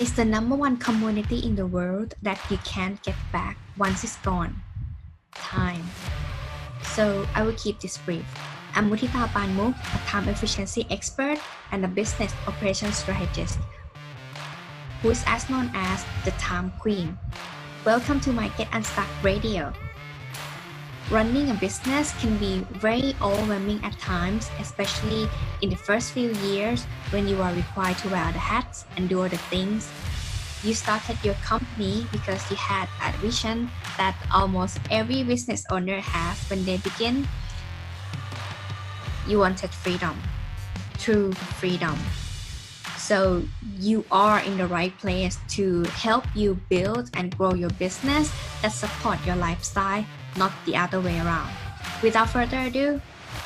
is the number one community in the world that you can't get back once it's gone time. So I will keep this brief. I'm Mutita Panmuk, a time efficiency expert and a business operations strategist who is as known as the time queen. Welcome to my Get Unstuck Radio. Running a business can be very overwhelming at times, especially in the first few years when you are required to wear the hats and do other things. You started your company because you had that vision that almost every business owner has when they begin. You wanted freedom, true freedom. So you are in the right place to help you build and grow your business that support your lifestyle, not the other way around. Without further ado,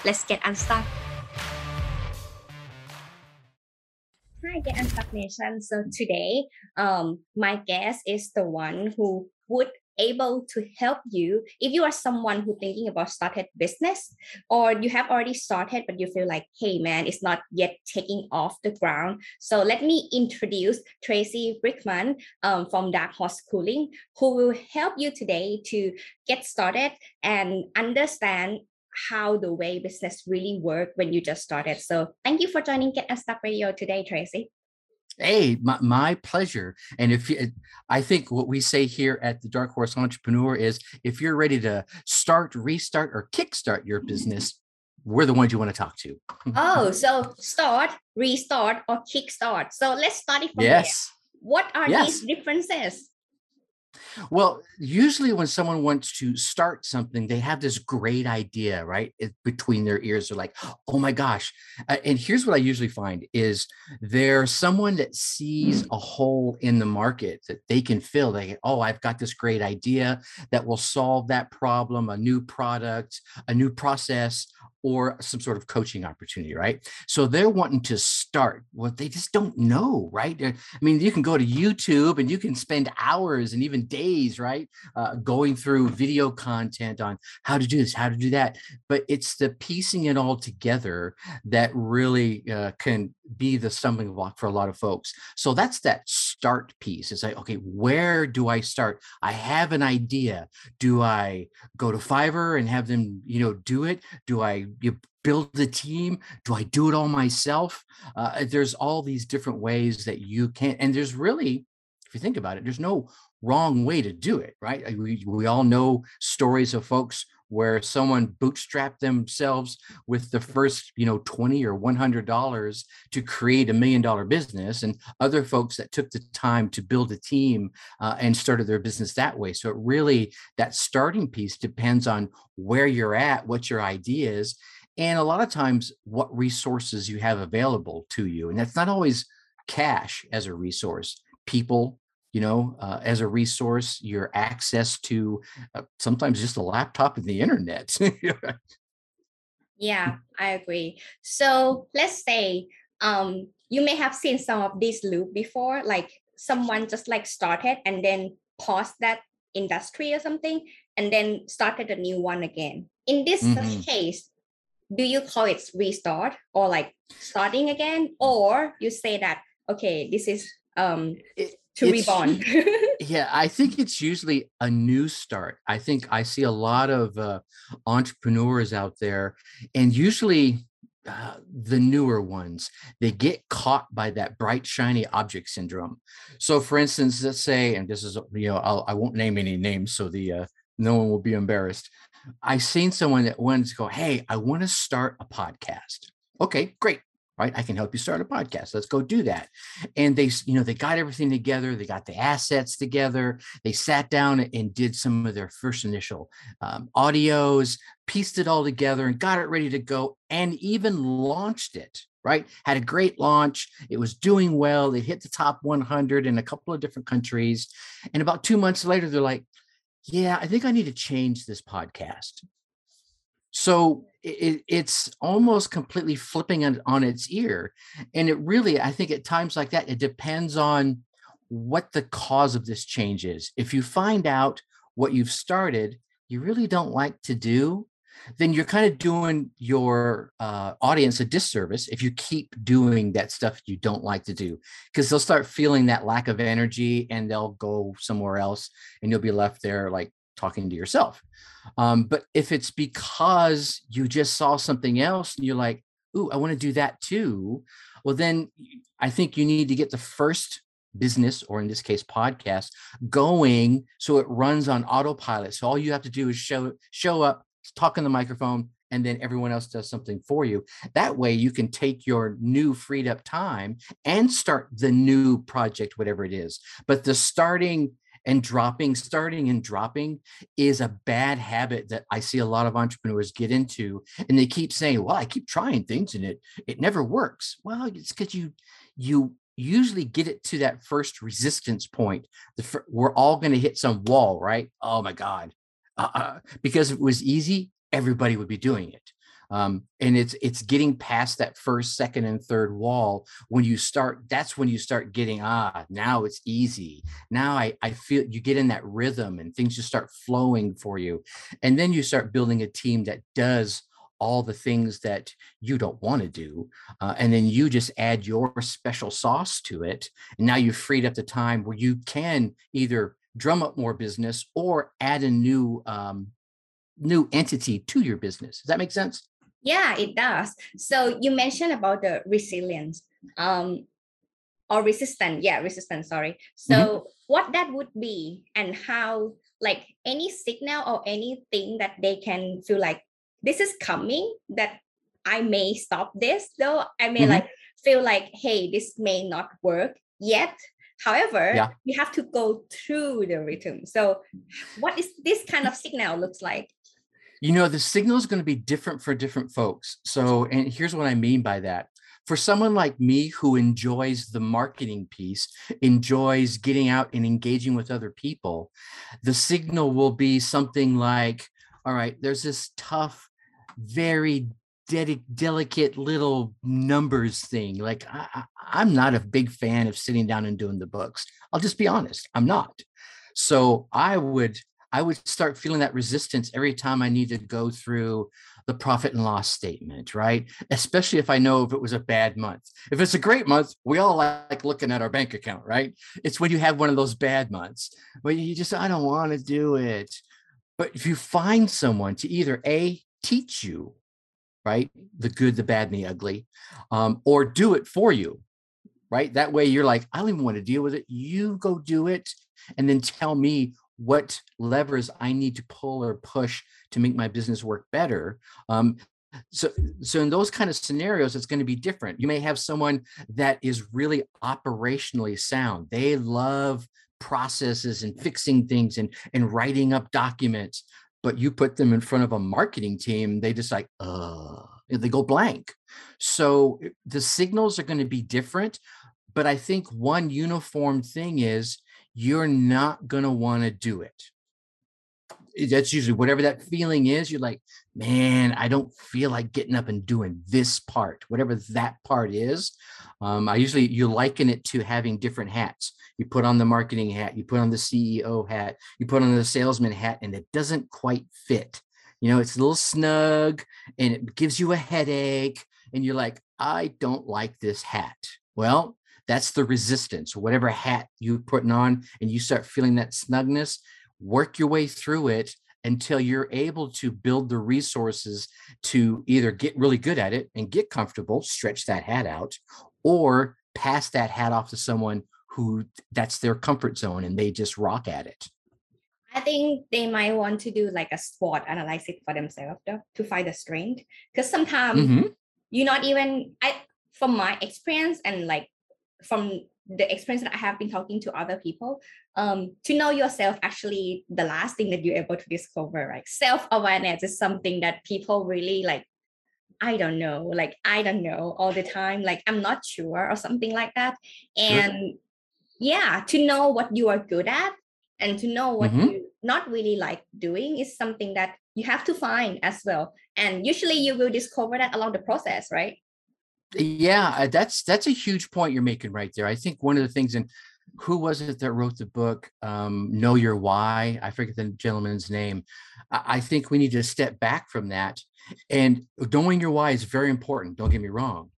let's get unstuck. Hi, Get Unstuck Nation. So today, um, my guest is the one who would able to help you if you are someone who thinking about started business or you have already started but you feel like hey man it's not yet taking off the ground. So let me introduce tracy brinkman um, from dark horse schooling who will help you today to get started and understand how the way business really work when you just started. So thank you for joining get unstuck radio today tracy Hey, my, my, pleasure. And if you, I think what we say here at the Dark Horse Entrepreneur is if you're ready to start, restart, or kickstart your business, we're the ones you want to talk to. oh, so start, restart, or kickstart. So let's start it from yes. there. What are yes. these differences? Well, usually when someone wants to start something, they have this great idea, right? It, between their ears, they're like, "Oh my gosh!" Uh, and here's what I usually find: is there's someone that sees a hole in the market that they can fill. They, "Oh, I've got this great idea that will solve that problem, a new product, a new process, or some sort of coaching opportunity, right? So they're wanting to start what they just don't know, right? I mean, you can go to YouTube and you can spend hours and even days, right, uh, going through video content on how to do this, how to do that. But it's the piecing it all together that really uh, can be the stumbling block for a lot of folks. So that's that start piece. It's like, okay, where do I start? I have an idea. Do I go to Fiverr and have them, you know, do it? Do I you build the team? Do I do it all myself? Uh, there's all these different ways that you can, and there's really, if you think about it, there's no wrong way to do it, right? We, we all know stories of folks where someone bootstrapped themselves with the first you know 20 or 100 dollars to create a million dollar business and other folks that took the time to build a team uh, and started their business that way. So it really that starting piece depends on where you're at what your idea is and a lot of times what resources you have available to you and that's not always cash as a resource. People you know, uh, as a resource, your access to uh, sometimes just a laptop and the internet. yeah, I agree. So let's say um, you may have seen some of this loop before, like someone just like started and then paused that industry or something and then started a new one again. In this mm-hmm. case, do you call it restart or like starting again or you say that okay this is um it, to it's, reborn. yeah, I think it's usually a new start. I think I see a lot of uh, entrepreneurs out there, and usually uh, the newer ones they get caught by that bright shiny object syndrome so for instance let's say and this is you know I'll, i will not name any names so the uh, no one will be embarrassed I've seen someone that wanted to go hey i want to start a podcast okay great right? I can help you start a podcast. Let's go do that. And they you know they got everything together they got the assets together they sat down and did some of their first initial um, audios pieced it all together and got it ready to go and even launched it right? Had a great launch it was doing well they hit the top 100 in a couple of different countries and about two months later they're like yeah i think i need to change this podcast. So it, it's almost completely flipping on, on its ear. And it really, I think at times like that, it depends on what the cause of this change is. If you find out what you've started, you really don't like to do, then you're kind of doing your uh, audience a disservice if you keep doing that stuff you don't like to do because they'll start feeling that lack of energy and they'll go somewhere else and you'll be left there like talking to yourself. Um, but if it's because you just saw something else and you're like ooh i want to do that too well then i think you need to get the first business or in this case podcast going so it runs on autopilot. So all you have to do is show show up talk in the microphone and then everyone else does something for you. That way you can take your new freed up time and start the new project whatever it is. But the starting and dropping starting and dropping is a bad habit that i see a lot of entrepreneurs get into and they keep saying well i keep trying things and it it never works. Well it's because you you usually get it to that first resistance point the, we're all going to hit some wall right? Oh my god. Uh, uh, because it was easy, everybody would be doing it. Um, and it's it's getting past that first, second, and third wall when you start. That's when you start getting ah now it's easy. Now I I feel you get in that rhythm and things just start flowing for you, and then you start building a team that does all the things that you don't want to do uh, and then you just add your special sauce to it and now you've freed up the time where you can either drum up more business or add a new um, new entity to your business. Does that make sense? Yeah, it does. So you mentioned about the resilience um, or resistance. Yeah, resistance. Sorry. So mm-hmm. what that would be and how like any signal or anything that they can feel like this is coming that I may stop this though I may mm-hmm. like feel like hey this may not work yet However, yeah. you have to go through the rhythm. So, what is this kind of signal looks like? You know, the signal is going to be different for different folks. So, and here's what I mean by that. For someone like me who enjoys the marketing piece, enjoys getting out and engaging with other people, the signal will be something like, all right, there's this tough, very de- delicate little numbers thing. Like I, I'm not a big fan of sitting down and doing the books. I'll just be honest. I'm not. So I would I would start feeling that resistance every time I need to go through the profit and loss statement, right? Especially if I know if it was a bad month. If it's a great month, we all like looking at our bank account, right? It's when you have one of those bad months where you just, I don't want to do it. But if you find someone to either A, teach you right? The good, the bad, and the ugly, um, or do it for you, right? That way you're like, I don't even want to deal with it. You go do it and then tell me what levers I need to pull or push to make my business work better. Um, so, so in those kind of scenarios, it's going to be different. You may have someone that is really operationally sound. They love processes and fixing things and and writing up documents but you put them in front of a marketing team, they just like, uh, they go blank. So eh, the signals are going to be different. But I think one uniform thing is you're not going to want to do it. That's usually whatever that feeling is. You're like, man, I don't feel like getting up and doing this part, whatever that part is. Um, I usually you liken it to having different hats you put on the marketing hat, you put on the CEO hat, you put on the salesman hat, and it doesn't quite fit. You know, it's a little snug and it gives you a headache, and you're like, I don't like this hat. Well, that's the resistance, whatever hat you're putting on, and you start feeling that snugness, work your way through it until you're able to build the resources to either get really good at it and get comfortable, stretch that hat out, or pass that hat off to someone who that's their comfort zone and they just rock at it. I think they might want to do like a SWOT analysis for themselves though, to find the strength. Because sometimes mm-hmm. you're not even I from my experience and like from the experience that I have been talking to other people, um, to know yourself actually the last thing that you're able to discover, right? Self-awareness is something that people really like I don't know, like I don't know all the time, like I'm not sure or something like that. And yeah to know what you are good at and to know what mm-hmm. you not really like doing is something that you have to find as well and usually you will discover that along the process right yeah that's that's a huge point you're making right there. I think one of the things and who was it that wrote the book um, know your why? I forget the gentleman's name. I think we need to step back from that and knowing your why is very important don't get me wrong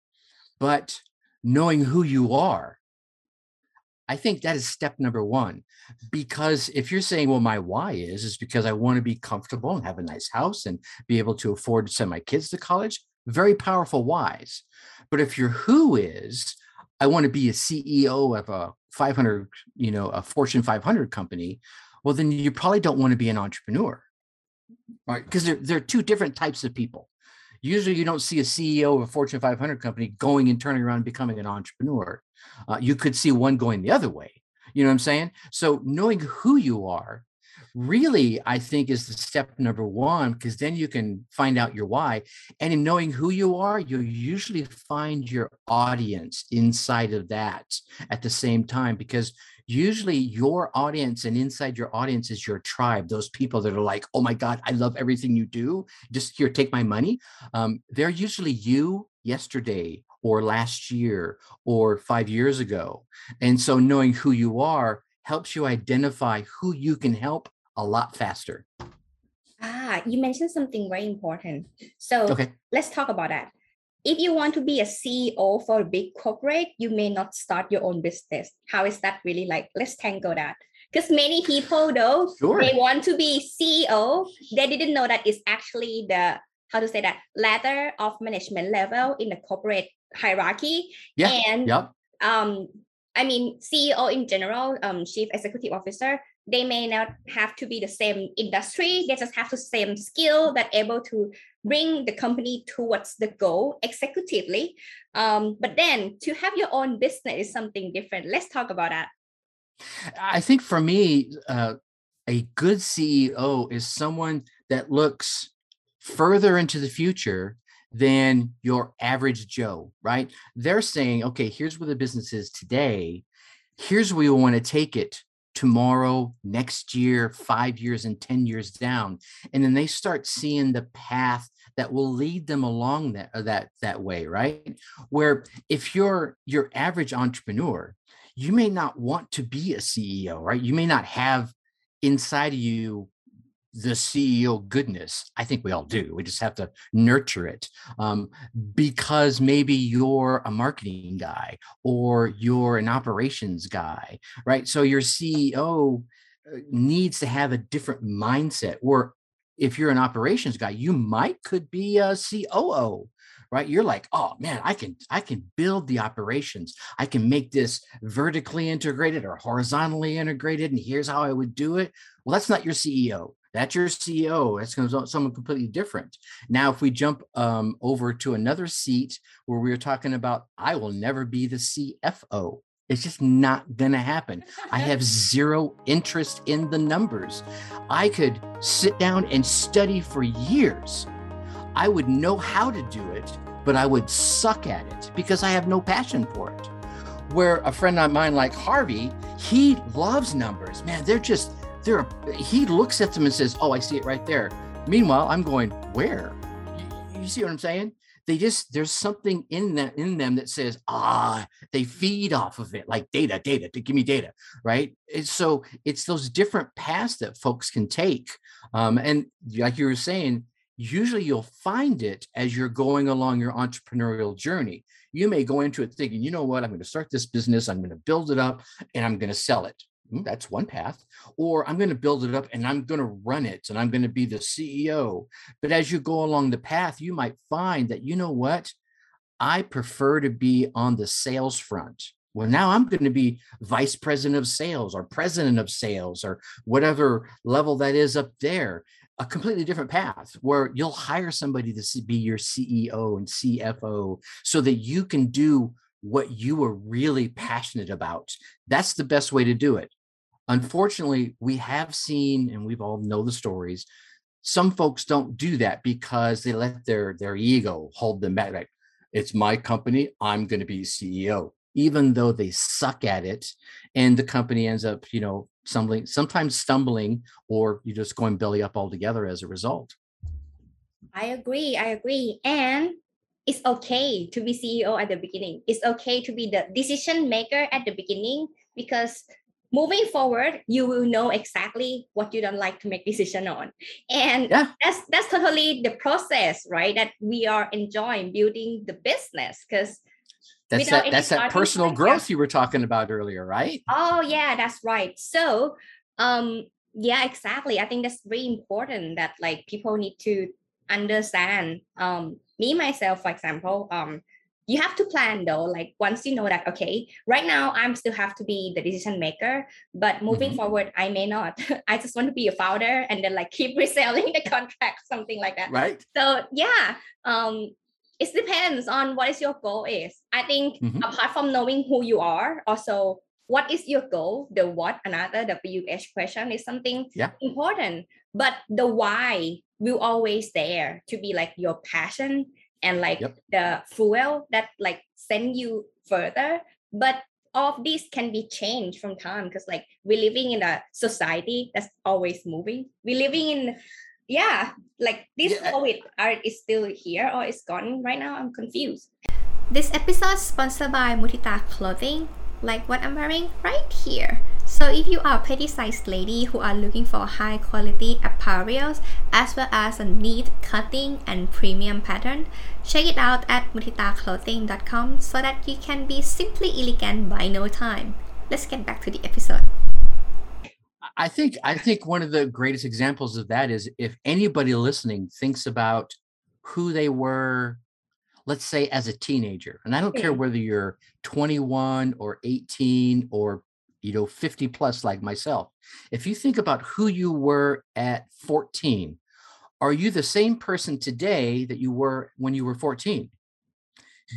but knowing who you are i think that is step number one because if you're saying well my why is is because i want to be comfortable and have a nice house and be able to afford to send my kids to college very powerful whys but if your who is I want to be a CEO of a 500, you know, a Fortune 500 company, well, then you probably don't want to be an entrepreneur, right? Because there, there are two different types of people. Usually, you don't see a CEO of a Fortune 500 company going and turning around and becoming an entrepreneur. Uh, you could see one going the other way. You know what I'm saying? So, knowing who you are really i think is the step number one because then you can find out your why and in knowing who you are you usually find your audience inside of that at the same time because usually your audience and inside your audience is your tribe those people that are like oh my god i love everything you do just here take my money. Um, they're usually you yesterday or last year or five years ago and so knowing who you are helps you identify who you can help a lot faster. Ah, you mentioned something very important. So okay. let's talk about that. If you want to be a CEO for a big corporate, you may not start your own business. How is that really like? Let's tangle that. Because many people though sure. they want to be CEO, they didn't know that it's actually the how to say that ladder of management level in the corporate hierarchy. Yeah. And yep. um, I mean CEO in general, um, chief executive officer, they may not have to be the same industry. They just have the same skill that able to bring the company towards the goal executively. Um, but then to have your own business is something different. Let's talk about that. I think for me uh, a good ceo is someone that looks further into the future than your average joe right they're saying okay here's where the business is today here's where we want to take it tomorrow, next year, five years, and 10 years down. And then they start seeing the path that will lead them along that, uh, that, that way, right? Where if you're your average entrepreneur, you may not want to be a CEO, right? You may not have inside of you the CEO goodness. I think we all do. We just have to nurture it um, because maybe you're a marketing guy or you're an operations guy, right? So your CEO uh, needs to have a different mindset. Or if you're an operations guy, you might could be a COO right you're like oh man i can i can build the operations i can make this vertically integrated or horizontally integrated and here's how i would do it well that's not your ceo that's your COO. That's going to someone completely different. Now, if we jump um, over to another seat where we are talking about, I will never be the CFO. It's just not going to happen. I have zero interest in the numbers. I could sit down and study for years. I would know how to do it, but I would suck at it because I have no passion for it. Where a friend of mine like Harvey, he loves numbers. Man, they're just there he looks at them and says, "Oh, I see it right there." Meanwhile, I'm going, "Where?" You, you see what I'm saying? They just there's something in that in them that says, "Ah," they feed off of it like data, data to give me data, right? And so it's those different paths that folks can take, um, and like you were saying, usually you'll find it as you're going along your entrepreneurial journey. You may go into it thinking, you know what, I'm going to start this business, I'm going to build it up, and I'm going to sell it. That's one path. Or I'm going to build it up and I'm going to run it and I'm going to be the CEO. But as you go along the path, you might find that, you know what? I prefer to be on the sales front. Well, now I'm going to be vice president of sales or president of sales or whatever level that is up there. A completely different path where you'll hire somebody to be your CEO and CFO so that you can do what you are really passionate about. That's the best way to do it. Unfortunately, we have seen, and we've all know the stories. Some folks don't do that because they let their their ego hold them back. Like, it's my company. I'm going to be CEO, even though they suck at it, and the company ends up, you know, stumbling, sometimes stumbling, or you just going belly up altogether as a result. I agree. I agree, and it's okay to be CEO at the beginning. It's okay to be the decision maker at the beginning because moving forward you will know exactly what you don't like to make decision on and Yeah. that's that's totally the process right that we are enjoying building the business because That's that that's that personal growth you were talking about earlier, right? Oh yeah, that's right. So um yeah, exactly. I think that's very important that like people need to understand. Um me myself, for example, um you have to plan though. Like once you know that, okay, right now I'm still have to be the decision maker, but moving Mhm. forward, I may not. I just want to be a founder and then like keep reselling the contract, something like that Right. so yeah um it depends on what is your goal is i think Mhm. apart from knowing who you are also what is your goal the what another wh question is something Yeah. important but the why will always there to be like your passion and like Yep. the fuel that like send you further. But all of this can be changed from time because like we're living in a society that's always moving. We're living in yeah like this Yeah, I- covid are is still here or is gone. Right now i'm confused. This episode is sponsored by Mutita Clothing, like what I'm wearing? Right here. So if you are a petty sized lady who are looking for high quality apparels as well as a neat cutting and premium pattern, check it out at mutitaclothing.com so that you can be simply elegant by no time. Let's get back to the episode. I think I think one of the greatest examples of that is if anybody listening thinks about who they were, let's say as a teenager, and I don't care Mm. whether you're 21 or 18 or you know 50 plus like myself. If you think about who you were at 14, are you the same person today that you were when you were 14?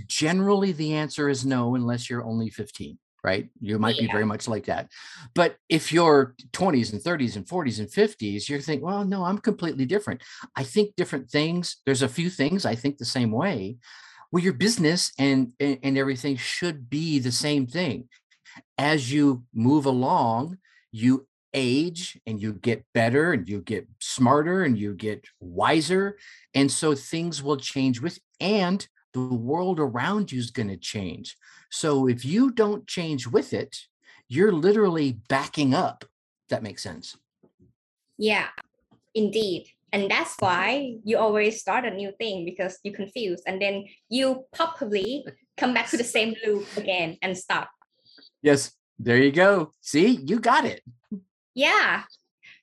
Generally, the answer is no, unless you're only 15, right? You might be very much like that. But if you're 20s and 30s and 40s and 50s, you're thinking, well, no, I'm completely different. I think different things. There's a few things I think the same way. Well, your business and, and, and everything should be the same thing. As you move along, you age and you get better and you get smarter and you get wiser. And so things will change with, and the world around you is going to change. So if you don't change with it, you're literally backing up. That makes sense. yeah indeed and that's why you always start a new thing because you're confused and then you probably come back to the same loop again and stop Yes. There you go. See, you got it. Yeah.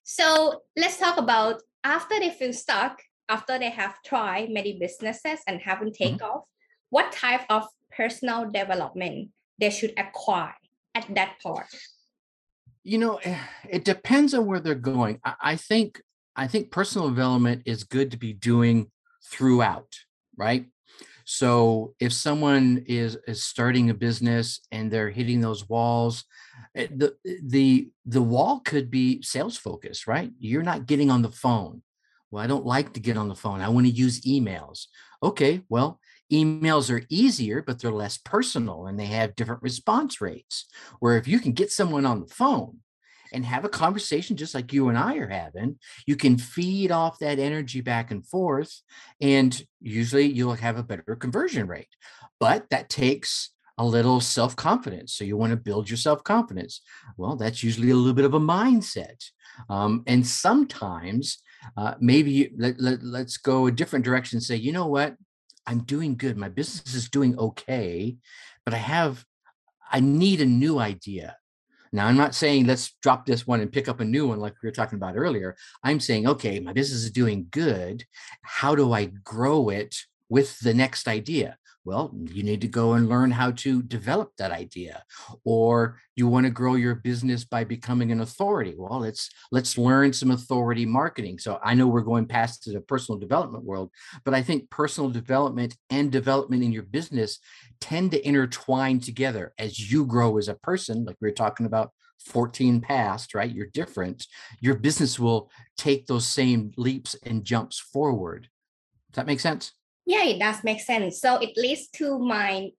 So let's talk about after they feel stuck, after they have tried many businesses and haven't take off, what type of personal development they should acquire at that part. you know eh, it depends on where they're going I think i think personal development is good to be doing throughout right so if someone is is starting a business and they're hitting those walls eh, the the the wall could be sales focus right? You're not getting on the phone. Well i don't like to get on the phone. I want to use emails. Okay well emails are easier but they're less personal and they have different response rates. Where if you can get someone on the phone and have a conversation just like you and I are having, you can feed off that energy back and forth, and usually you'll have a better conversion rate. But that takes a little self confidence. So you want to build your self confidence. Well, that's usually a little bit of a mindset. Um, and sometimes uh, maybe you, let, let, let's go a different direction and say, you know what? I'm doing good. My business is doing okay, but I have, I need a new idea. Now, I'm not saying let's drop this one and pick up a new one like we were talking about earlier. I'm saying, okay, my business is doing good. How do I grow it with the next idea? Well, you need to go and learn how to develop that idea. Or you want to grow your business by becoming an authority. Well, let's let's learn some authority marketing. So I know we're going past to the personal development world, but I think personal development and development in your business tend to intertwine together as you grow as a person, like we were talking about 14 past, right? You're different. Your business will take those same leaps and jumps forward. Does that make sense? Yeah, it does make sense. So it leads to my,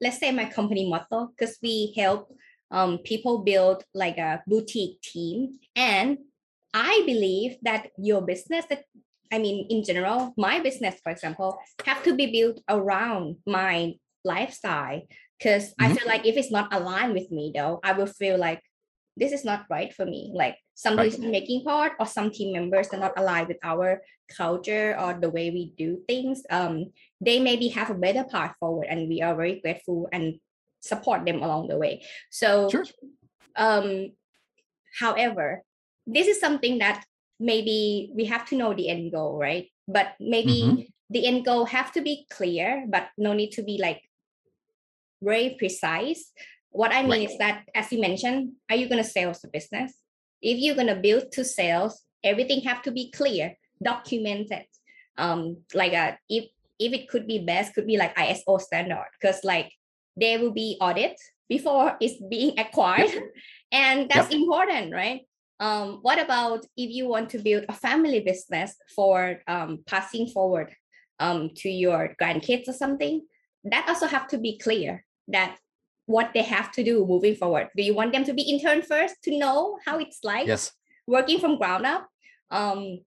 let's say my company motto, because we help um, people build like a boutique team. And I believe that your business that I mean, in general, my business, for example, have to be built around my lifestyle. because I Mhm. feel like if it's not aligned with me though, I will feel like this is not right for me. Like some Right. decision making part or some team members are not aligned with our culture or the way we do things. Um, they maybe have a better path forward, and we are very grateful and support them along the way. So Sure. um however this is something that maybe we have to know the end goal right but maybe Mhm. the end goal have to be clear but no need to be like very precise what i mean Right. is that as you mentioned are you going to sell the business if you're going to build to sales everything have to be clear documented. Um like uh if if it could be best could be like iso standard because like there will be audit before it's being acquired. And that's important right? Um, what about if you want to build a family business for um, passing forward um, to your grandkids or something? That also have to be clear that what they have to do moving forward do you want them to be intern first to know how it's like Yes. working from ground up um,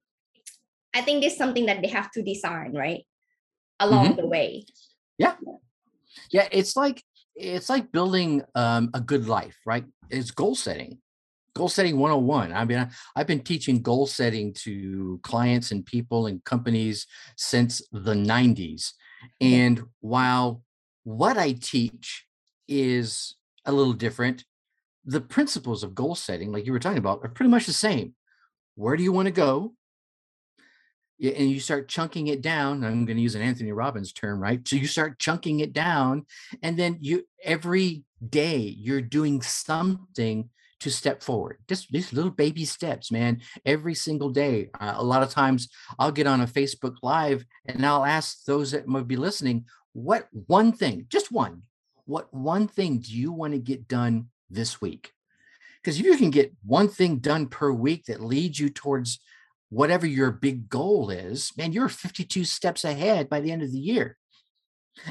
i think this is something that they have to design right along the way Yeah, Yeah, it's like it's like building um, a good life, right? It's goal setting. Goal setting 101. I mean, I, I've been teaching goal setting to clients and people and companies since the 90s. And while what I teach is a little different, the principles of goal setting, like you were talking about, are pretty much the same. Where do you want to go? And you start chunking it down. I'm going to use an Anthony Robbins term, right? So you start chunking it down, and then you every day you're doing something to step forward. Just these little baby steps, man. Every single day. Uh, a lot of times I'll get on a Facebook Live and I'll ask those that might be listening, what one thing, just one, what one thing do you want to get done this week? Because if you can get one thing done per week that leads you towards whatever your big goal is, man, you're 52 steps ahead by the end of the year.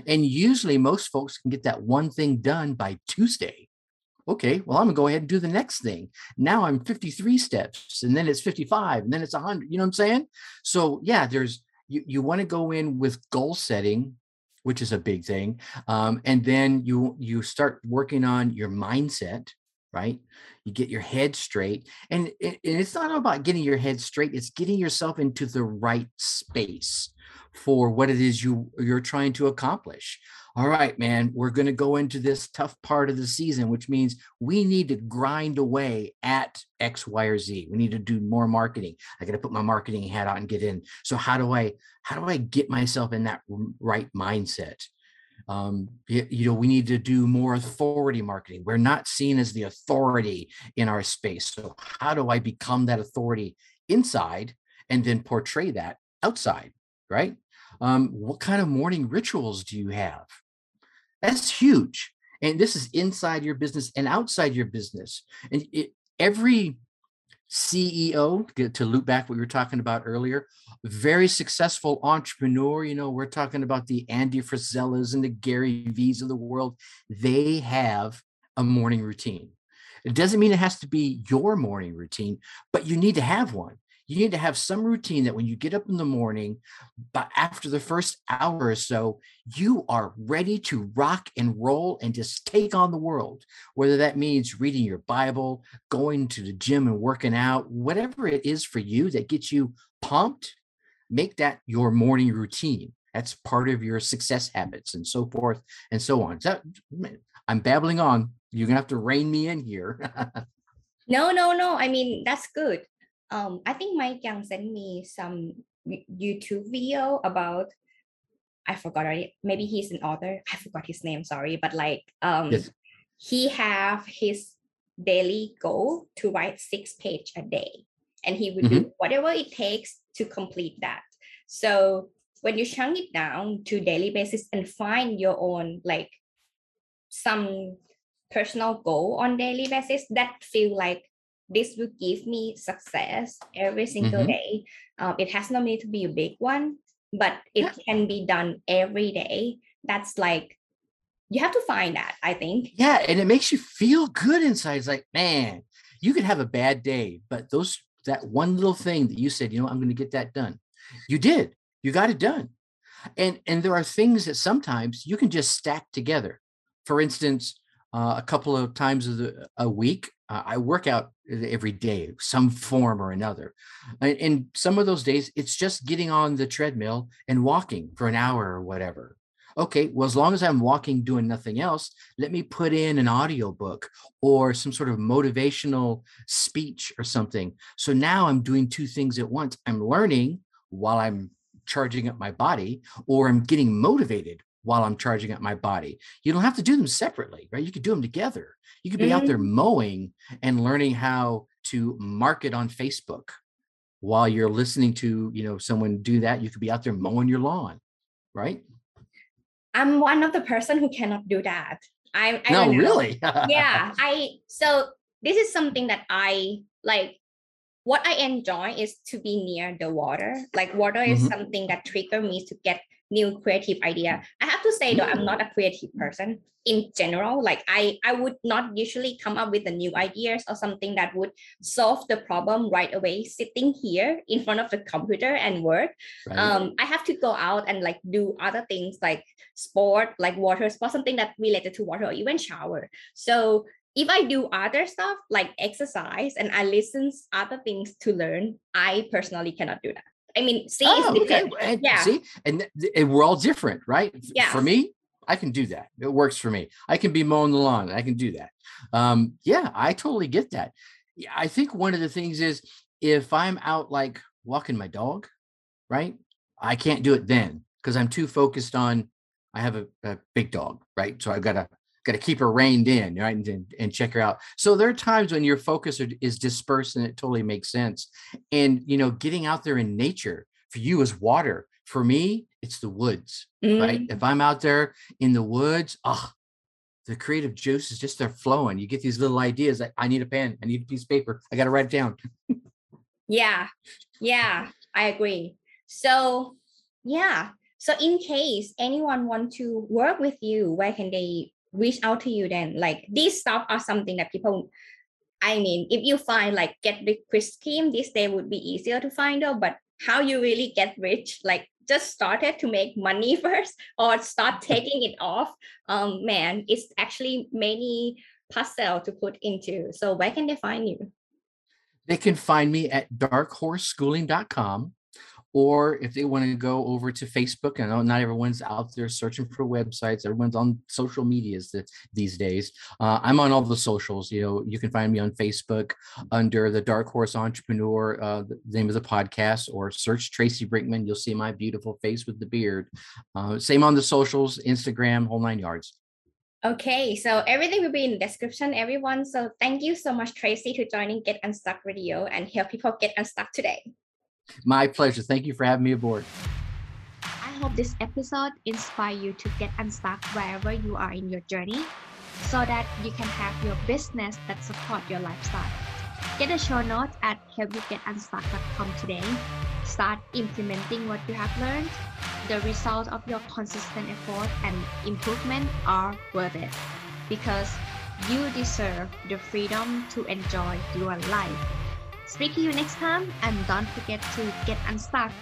And usually most folks can get that one thing done by Tuesday. Okay, well, I'm gonna go ahead and do the next thing. Now I'm 53 steps, and then it's 55, and then it's 100. You know what I'm saying? So, yeah, there's you, you want to go in with goal setting, which is a big thing. Um, and then you you start working on your mindset, right? You get your head straight. And, and it's not about getting your head straight, it's getting yourself into the right space for what it is you you're trying to accomplish. All right, man, we're going to go into this tough part of the season, which means we need to grind away at X, Y, or Z. We need to do more marketing. I got to put my marketing hat on and get in. So how do I how do I get myself in that right mindset? Um, you know, we need to do more authority marketing. We're not seen as the authority in our space. So how do I become that authority inside and then portray that outside? Right? Um, what kind of morning rituals do you have? That's huge. And this is inside your business and outside your business. And it, every CEO, to loop back what we were talking about earlier, very successful entrepreneur, you know, we're talking about the Andy Frisellas and the Gary V's of the world. They have a morning routine. It doesn't mean it has to be your morning routine, but you need to have one. You need to have some routine that when you get up in the morning, but after the first hour or so, you are ready to rock and roll and just take on the world. Whether that means reading your Bible, going to the gym and working out, whatever it is for you that gets you pumped, make that your morning routine. That's part of your success habits and so forth and so on. So, I'm babbling on. You're gonna have to rein me in here. No, no, no. I mean, that's good. Um, I think Mike Young sent me some YouTube video about I forgot already. Maybe he's an author. I forgot his name, sorry. But like um Yes. he have his daily goal to write six page a day. And he would do whatever it takes to complete that. So when you chunk it down to daily basis and find your own like some personal goal on daily basis that feel like this will give me success every single Mhm. day um, it has no need to be a big one but it Yeah. can be done every day that's like you have to find that i think yeah, and it makes you feel good inside. It's like, man, you could have a bad day, but those that one little thing that you said, you know, I'm going to get that done. You did. You got it done. And and there are things that sometimes you can just stack together. for instance, uh, a couple of times a, the, a week, uh, I work out every day, some form or another. And, and some of those days, it's just getting on the treadmill and walking for an hour or whatever. Okay, well, as long as I'm walking doing nothing else, let me put in an audio book or some sort of motivational speech or something. So now I'm doing two things at once. I'm learning while I'm charging up my body, or I'm getting motivated while I'm charging up my body. You don't have to do them separately, right? You could do them together. You could be mm-hmm. out there mowing and learning how to market on Facebook while you're listening to, you know, someone do that. You could be out there mowing your lawn, right? I'm one of the person who cannot do that. I, I no, really? yeah. I so this is something that I like what I enjoy is to be near the water. Like water is mm-hmm. something that trigger me to get new creative idea. I have to say though, I'm not a creative person in general. Like I, I would not usually come up with the new ideas or something that would solve the problem right away, sitting here in front of the computer and work. Right. Um, I have to go out and like do other things like sport, like water sport, something that related to water or even shower. So if I do other stuff like exercise and I listen other things to learn, I personally cannot do that. I mean, see, oh, okay. And, yeah. See, and, and we're all different, right? Yeah. For me, I can do that. It works for me. I can be mowing the lawn. I can do that. Um, yeah, I totally get that. I think one of the things is if I'm out like walking my dog, right? I can't do it then because I'm too focused on. I have a, a big dog, right? So I've got to got to keep her reined in, right? And, and check her out. So there are times when your focus is dispersed and it totally makes sense. And, you know, getting out there in nature for you is water. For me, it's the woods, mm. right? If I'm out there in the woods, oh, the creative juice is just there flowing. You get these little ideas like, I need a pen, I need a piece of paper, I got to write it down. yeah. Yeah. I agree. So, yeah. So, in case anyone want to work with you, where can they reach out to you then like these stuff are something that people i mean if you find like get rich scheme this day would be easier to find out but how you really get rich like just started to make money first or start taking it off um man it's actually many puzzle to put into. So where can they find you? They can find me at darkhorseschooling.com or if they want to go over to Facebook, I know not everyone's out there searching for websites. Everyone's on social medias these days. Uh, I'm on all the socials. You know, you can find me on Facebook under the Dark Horse Entrepreneur, uh, the name of the podcast, or search Tracy Brinkman. You'll see my beautiful face with the beard. Uh, same on the socials, Instagram, whole nine yards. Okay, so everything will be in the description, everyone. So thank you so much, Tracy, to joining Get Unstuck Radio and help people get unstuck today. My pleasure. Thank you for having me aboard. I hope this episode inspire you to get unstuck wherever you are in your journey so that you can have your business that support your lifestyle. Get a show notes at helpyougetunstuck.com today. Start implementing what you have learned. The result of your consistent effort and improvement are worth it because you deserve the freedom to enjoy your life Speak to you next time and don't forget to get unstuck